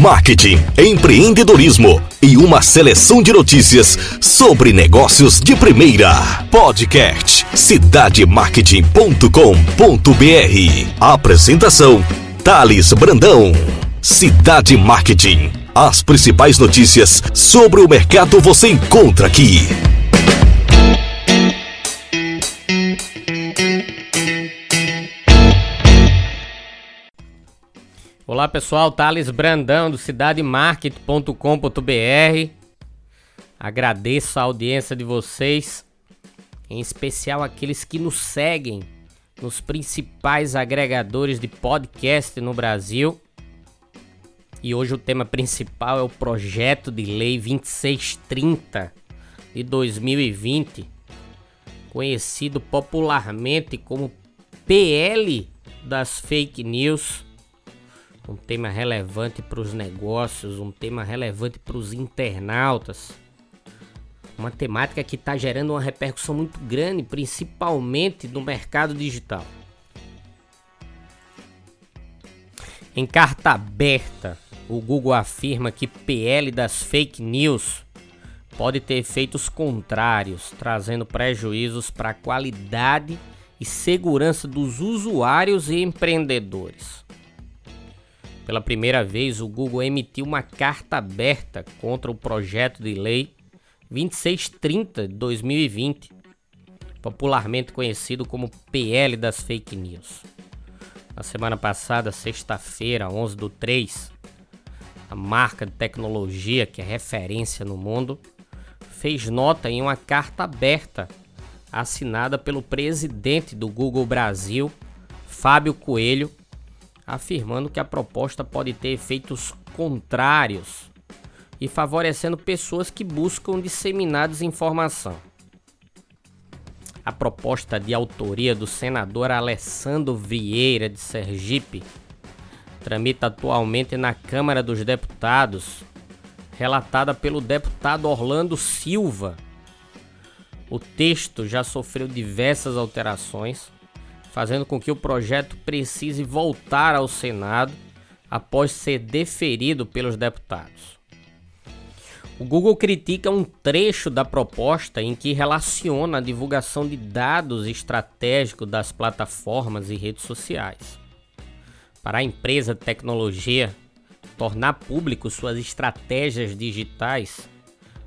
marketing, empreendedorismo e uma seleção de notícias sobre negócios de primeira. Podcast cidademarketing.com.br. Apresentação Thales Brandão. Cidade Marketing. As principais notícias sobre o mercado você encontra aqui. Olá pessoal, Thales Brandão do cidademarket.com.br. Agradeço a audiência de vocês, em especial aqueles que nos seguem nos principais agregadores de podcast no Brasil. E hoje o tema principal é o projeto de lei 2630 de 2020, conhecido popularmente como PL das fake news um tema relevante para os negócios, um tema relevante para os internautas. Uma temática que está gerando uma repercussão muito grande, principalmente no mercado digital. Em carta aberta, o Google afirma que PL das fake news pode ter efeitos contrários, trazendo prejuízos para a qualidade e segurança dos usuários e empreendedores. Pela primeira vez, o Google emitiu uma carta aberta contra o projeto de lei 2630 de 2020, popularmente conhecido como PL das Fake News. Na semana passada, sexta-feira, 11 do 3, a marca de tecnologia que é referência no mundo fez nota em uma carta aberta assinada pelo presidente do Google Brasil, Fábio Coelho, afirmando que a proposta pode ter efeitos contrários e favorecendo pessoas que buscam disseminar desinformação. A proposta de autoria do senador Alessandro Vieira de Sergipe tramita atualmente na Câmara dos Deputados, relatada pelo deputado Orlando Silva. O texto já sofreu diversas alterações fazendo com que o projeto precise voltar ao Senado após ser deferido pelos deputados. O Google critica um trecho da proposta em que relaciona a divulgação de dados estratégicos das plataformas e redes sociais. Para a empresa de tecnologia, tornar público suas estratégias digitais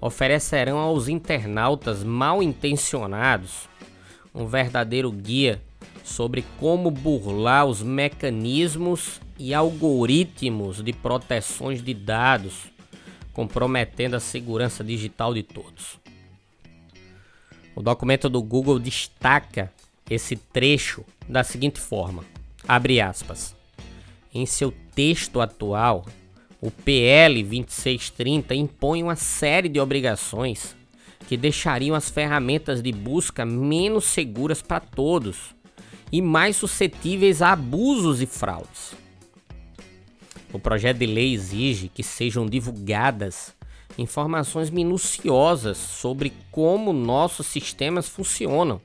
oferecerão aos internautas mal intencionados um verdadeiro guia sobre como burlar os mecanismos e algoritmos de proteções de dados, comprometendo a segurança digital de todos. O documento do Google destaca esse trecho da seguinte forma: abre aspas. Em seu texto atual, o PL 2630 impõe uma série de obrigações que deixariam as ferramentas de busca menos seguras para todos e mais suscetíveis a abusos e fraudes. O projeto de lei exige que sejam divulgadas informações minuciosas sobre como nossos sistemas funcionam.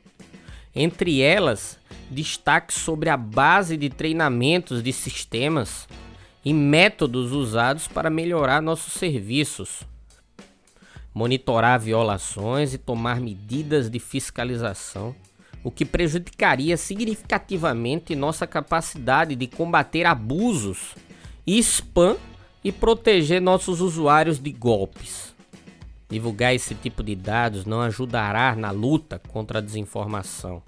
Entre elas, destaque sobre a base de treinamentos de sistemas e métodos usados para melhorar nossos serviços, monitorar violações e tomar medidas de fiscalização o que prejudicaria significativamente nossa capacidade de combater abusos e spam e proteger nossos usuários de golpes. Divulgar esse tipo de dados não ajudará na luta contra a desinformação.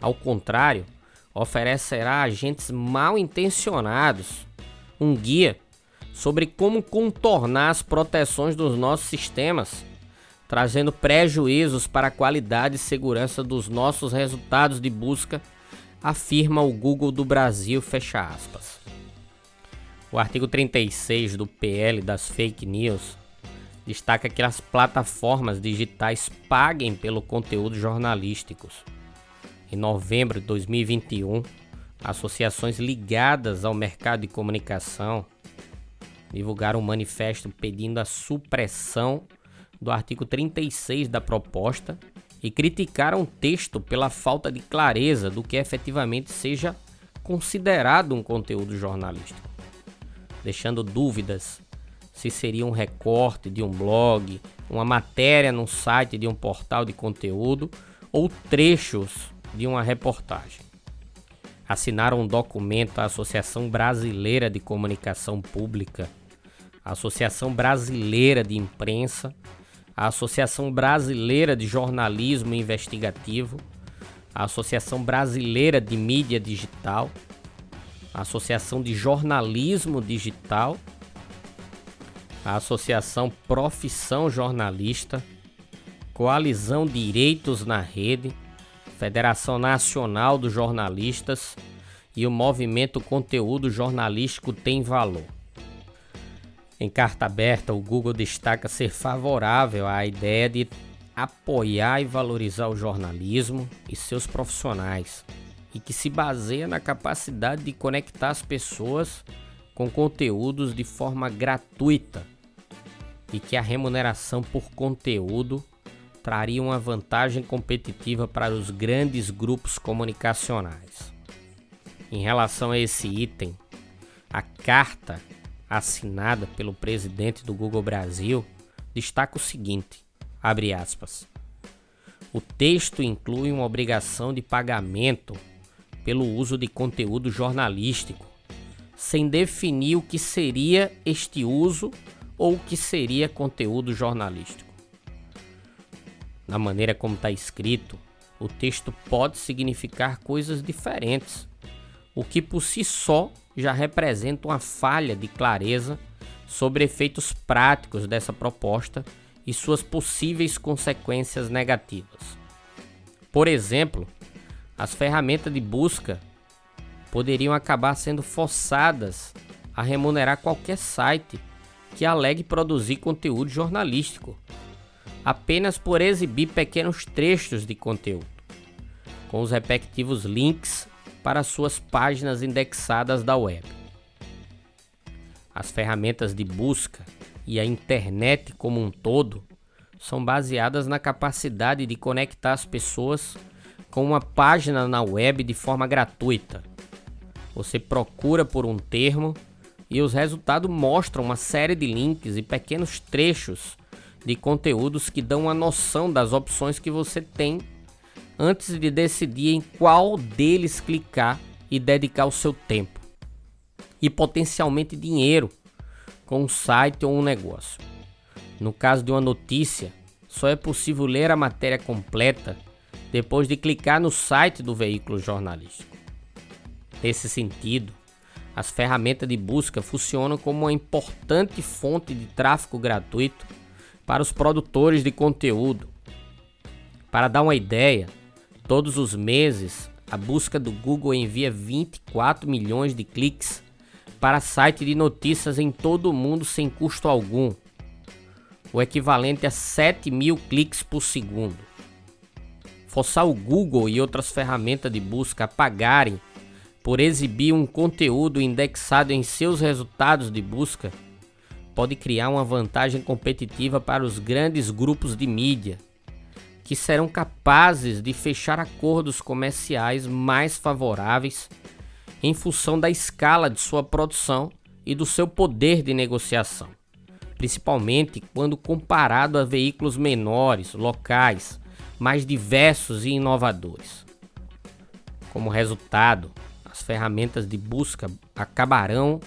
Ao contrário, oferecerá a agentes mal intencionados um guia sobre como contornar as proteções dos nossos sistemas trazendo prejuízos para a qualidade e segurança dos nossos resultados de busca, afirma o Google do Brasil, fecha aspas. O artigo 36 do PL das fake news destaca que as plataformas digitais paguem pelo conteúdo jornalístico. Em novembro de 2021, associações ligadas ao mercado de comunicação divulgaram um manifesto pedindo a supressão do artigo 36 da proposta e criticaram o texto pela falta de clareza do que efetivamente seja considerado um conteúdo jornalístico, deixando dúvidas se seria um recorte de um blog, uma matéria num site de um portal de conteúdo ou trechos de uma reportagem. Assinaram um documento a Associação Brasileira de Comunicação Pública, Associação Brasileira de Imprensa, a Associação Brasileira de Jornalismo Investigativo, a Associação Brasileira de Mídia Digital, a Associação de Jornalismo Digital, a Associação Profissão Jornalista, Coalizão Direitos na Rede, Federação Nacional dos Jornalistas e o Movimento Conteúdo Jornalístico Tem Valor. Em carta aberta, o Google destaca ser favorável à ideia de apoiar e valorizar o jornalismo e seus profissionais, e que se baseia na capacidade de conectar as pessoas com conteúdos de forma gratuita e que a remuneração por conteúdo traria uma vantagem competitiva para os grandes grupos comunicacionais. Em relação a esse item, a carta assinada pelo presidente do Google Brasil, destaca o seguinte: abre aspas. O texto inclui uma obrigação de pagamento pelo uso de conteúdo jornalístico, sem definir o que seria este uso ou o que seria conteúdo jornalístico. Na maneira como está escrito, o texto pode significar coisas diferentes, o que por si só já representa uma falha de clareza sobre efeitos práticos dessa proposta e suas possíveis consequências negativas. Por exemplo, as ferramentas de busca poderiam acabar sendo forçadas a remunerar qualquer site que alegue produzir conteúdo jornalístico, apenas por exibir pequenos trechos de conteúdo, com os respectivos links para suas páginas indexadas da web. As ferramentas de busca e a internet como um todo são baseadas na capacidade de conectar as pessoas com uma página na web de forma gratuita. Você procura por um termo e os resultados mostram uma série de links e pequenos trechos de conteúdos que dão uma noção das opções que você tem antes de decidir em qual deles clicar e dedicar o seu tempo e potencialmente dinheiro com um site ou um negócio. No caso de uma notícia, só é possível ler a matéria completa depois de clicar no site do veículo jornalístico. Nesse sentido, as ferramentas de busca funcionam como uma importante fonte de tráfego gratuito para os produtores de conteúdo. Para dar uma ideia, Todos os meses, a busca do Google envia 24 milhões de cliques para site de notícias em todo o mundo sem custo algum, o equivalente a 7 mil cliques por segundo. Forçar o Google e outras ferramentas de busca a pagarem por exibir um conteúdo indexado em seus resultados de busca pode criar uma vantagem competitiva para os grandes grupos de mídia que serão capazes de fechar acordos comerciais mais favoráveis em função da escala de sua produção e do seu poder de negociação, principalmente quando comparado a veículos menores, locais, mais diversos e inovadores. Como resultado, as ferramentas de busca acabarão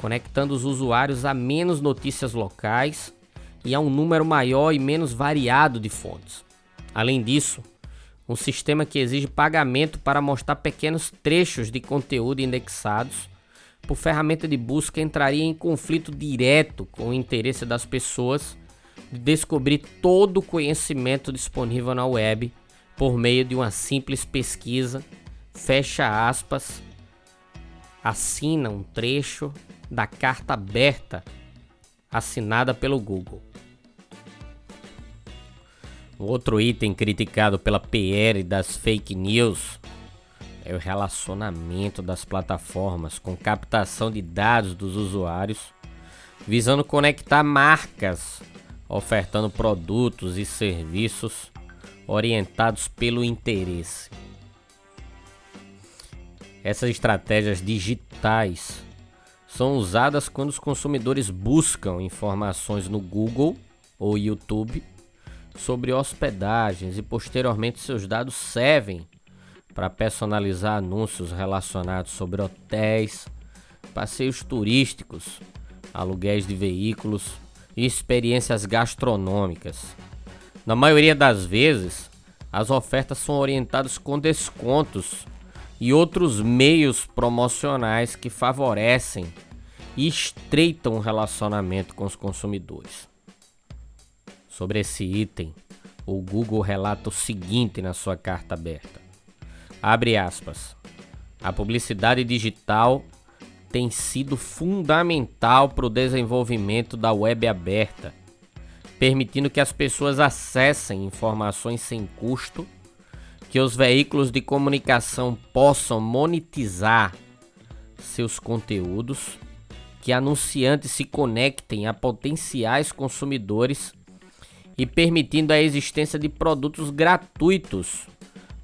conectando os usuários a menos notícias locais e a um número maior e menos variado de fontes. Além disso, um sistema que exige pagamento para mostrar pequenos trechos de conteúdo indexados por ferramenta de busca entraria em conflito direto com o interesse das pessoas de descobrir todo o conhecimento disponível na web por meio de uma simples pesquisa, fecha aspas, assina um trecho da carta aberta assinada pelo Google. Outro item criticado pela PR das fake news é o relacionamento das plataformas com captação de dados dos usuários, visando conectar marcas ofertando produtos e serviços orientados pelo interesse. Essas estratégias digitais são usadas quando os consumidores buscam informações no Google ou YouTube sobre hospedagens e posteriormente seus dados servem para personalizar anúncios relacionados sobre hotéis, passeios turísticos, aluguéis de veículos e experiências gastronômicas. Na maioria das vezes, as ofertas são orientadas com descontos e outros meios promocionais que favorecem e estreitam o relacionamento com os consumidores. Sobre esse item, o Google relata o seguinte na sua carta aberta. Abre aspas. A publicidade digital tem sido fundamental para o desenvolvimento da web aberta, permitindo que as pessoas acessem informações sem custo, que os veículos de comunicação possam monetizar seus conteúdos, que anunciantes se conectem a potenciais consumidores e permitindo a existência de produtos gratuitos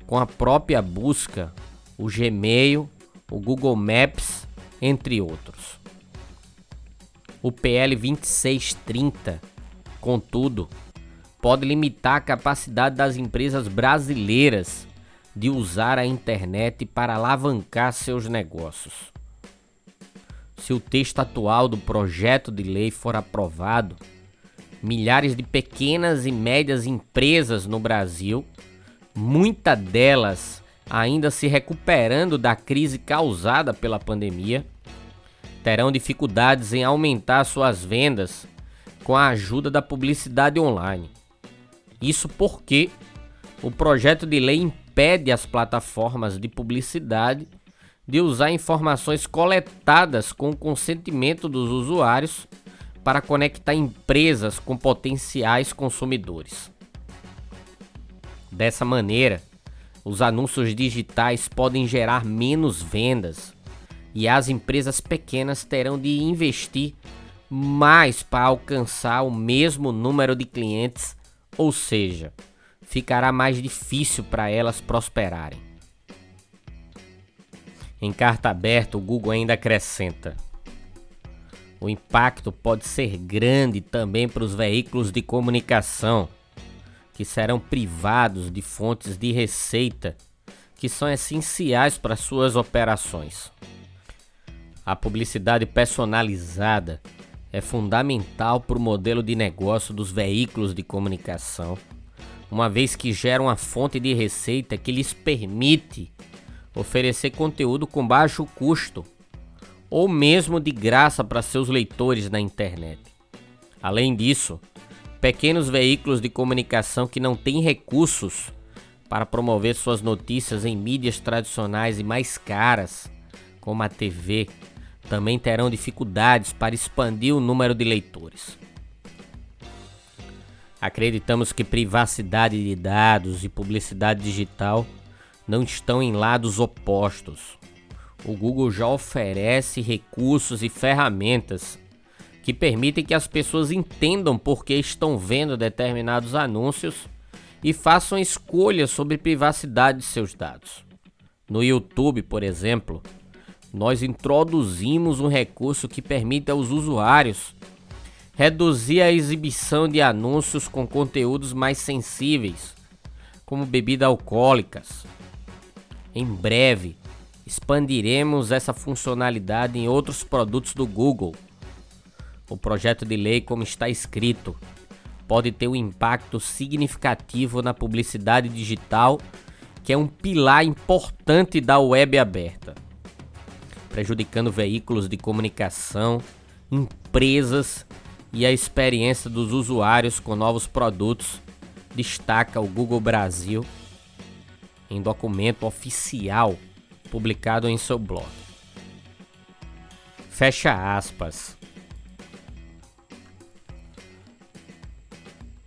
com a própria busca, o Gmail, o Google Maps entre outros. O PL 2630, contudo, pode limitar a capacidade das empresas brasileiras de usar a internet para alavancar seus negócios. Se o texto atual do projeto de lei for aprovado, milhares de pequenas e médias empresas no Brasil, muitas delas ainda se recuperando da crise causada pela pandemia, terão dificuldades em aumentar suas vendas com a ajuda da publicidade online. Isso porque o projeto de lei impede as plataformas de publicidade de usar informações coletadas com o consentimento dos usuários para conectar empresas com potenciais consumidores. Dessa maneira, os anúncios digitais podem gerar menos vendas e as empresas pequenas terão de investir mais para alcançar o mesmo número de clientes, ou seja, ficará mais difícil para elas prosperarem. Em carta aberta, o Google ainda acrescenta: o impacto pode ser grande também para os veículos de comunicação que serão privados de fontes de receita que são essenciais para suas operações. A publicidade personalizada é fundamental para o modelo de negócio dos veículos de comunicação, uma vez que gera uma fonte de receita que lhes permite oferecer conteúdo com baixo custo ou mesmo de graça para seus leitores na internet. Além disso, pequenos veículos de comunicação que não têm recursos para promover suas notícias em mídias tradicionais e mais caras, como a TV, também terão dificuldades para expandir o número de leitores. Acreditamos que privacidade de dados e publicidade digital não estão em lados opostos. O Google já oferece recursos e ferramentas que permitem que as pessoas entendam por que estão vendo determinados anúncios e façam escolhas sobre privacidade de seus dados. No YouTube, por exemplo, nós introduzimos um recurso que permite aos usuários reduzir a exibição de anúncios com conteúdos mais sensíveis, como bebidas alcoólicas. Em breve, expandiremos essa funcionalidade em outros produtos do Google. O projeto de lei, como está escrito, pode ter um impacto significativo na publicidade digital, que é um pilar importante da web aberta, prejudicando veículos de comunicação, empresas e a experiência dos usuários com novos produtos, destaca o Google Brasil. Em documento oficial publicado em seu blog. Fecha aspas.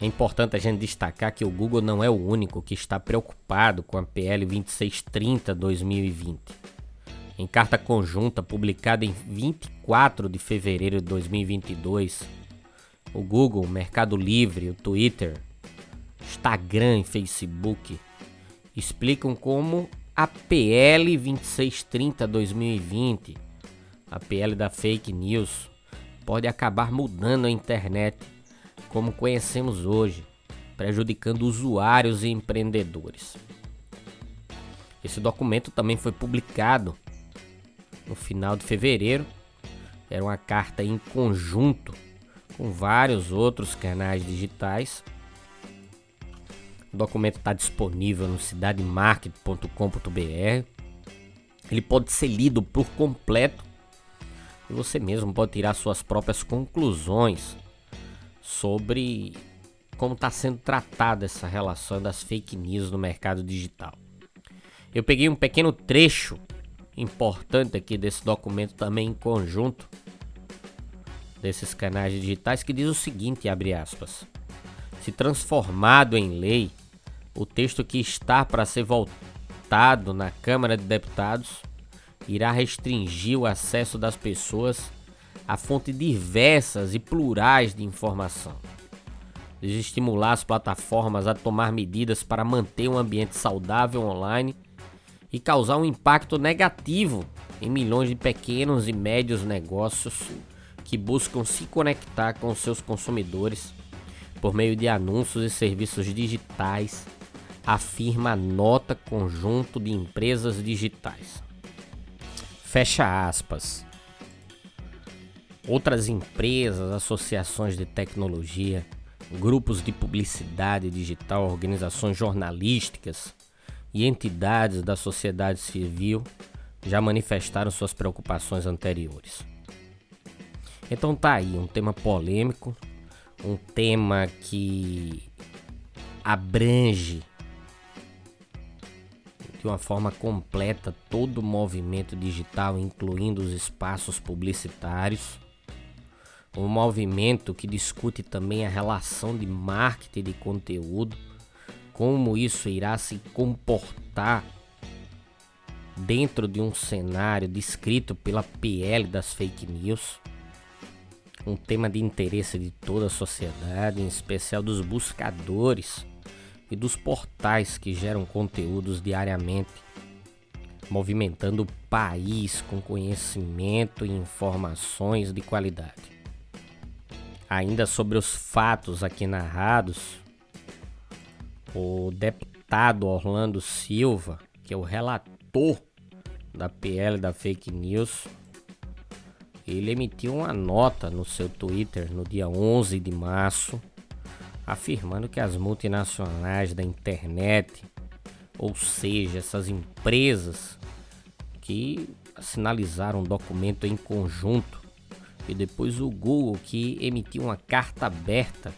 É importante a gente destacar que o Google não é o único que está preocupado com a PL 2630-2020. Em carta conjunta publicada em 24 de fevereiro de 2022, o Google, o Mercado Livre, o Twitter, Instagram e Facebook explicam como a PL 2630-2020 a PL da fake news, pode acabar mudando a internet como conhecemos hoje, prejudicando usuários e empreendedores. Esse documento também foi publicado no final de fevereiro. Era uma carta em conjunto com vários outros canais digitais. O documento está disponível no cidademarket.com.br. Ele pode ser lido por completo e você mesmo pode tirar suas próprias conclusões sobre como está sendo tratada essa relação das fake news no mercado digital. Eu peguei um pequeno trecho importante aqui desse documento também em conjunto desses canais digitais que diz o seguinte, abre aspas: Se transformado em lei, o texto que está para ser votado na Câmara de Deputados irá restringir o acesso das pessoas a fontes diversas e plurais de informação. Desestimular as plataformas a tomar medidas para manter um ambiente saudável online e causar um impacto negativo em milhões de pequenos e médios negócios que buscam se conectar com seus consumidores por meio de anúncios e serviços digitais, afirma a nota conjunto de empresas digitais. Fecha aspas. Outras empresas, associações de tecnologia, grupos de publicidade digital, organizações jornalísticas e entidades da sociedade civil já manifestaram suas preocupações anteriores. Então tá aí um tema polêmico, um tema que abrange de uma forma completa todo o movimento digital, incluindo os espaços publicitários. Um movimento que discute também a relação de marketing de conteúdo, como isso irá se comportar dentro de um cenário descrito pela PL das fake news. Um tema de interesse de toda a sociedade, em especial dos buscadores e dos portais que geram conteúdos diariamente, movimentando o país com conhecimento e informações de qualidade. Ainda sobre os fatos aqui narrados, o deputado Orlando Silva, que é o relator da PL da fake news, ele emitiu uma nota no seu Twitter no dia 11 de março afirmando que as multinacionais da internet, ou seja, essas empresas que sinalizaram um documento em conjunto e depois o Google que emitiu uma carta aberta,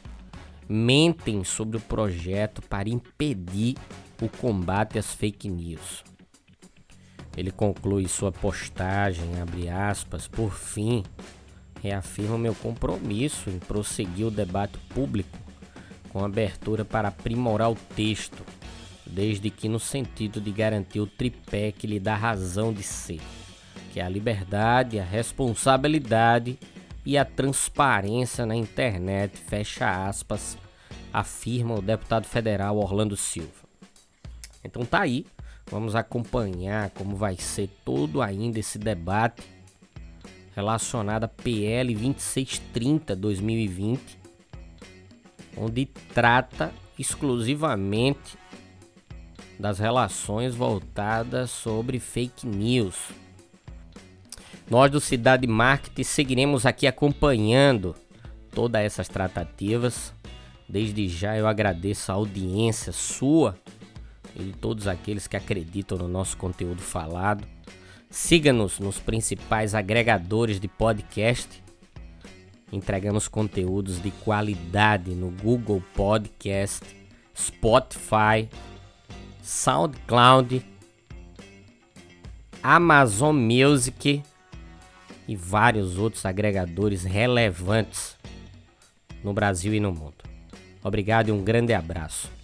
mentem sobre o projeto para impedir o combate às fake news. Ele conclui sua postagem, abre aspas, por fim, reafirma meu compromisso em prosseguir o debate público com abertura para aprimorar o texto, desde que no sentido de garantir o tripé que lhe dá razão de ser, que é a liberdade, a responsabilidade e a transparência na internet, fecha aspas, afirma o deputado federal Orlando Silva. Então tá aí, vamos acompanhar como vai ser todo ainda esse debate relacionado a PL 2630 2020 onde trata exclusivamente das relações voltadas sobre fake news. Nós do Cidade Marketing seguiremos aqui acompanhando todas essas tratativas. Desde já eu agradeço a audiência sua e de todos aqueles que acreditam no nosso conteúdo falado. Siga-nos nos principais agregadores de podcast Entregamos conteúdos de qualidade no Google Podcast, Spotify, SoundCloud, Amazon Music e vários outros agregadores relevantes no Brasil e no mundo. Obrigado e um grande abraço.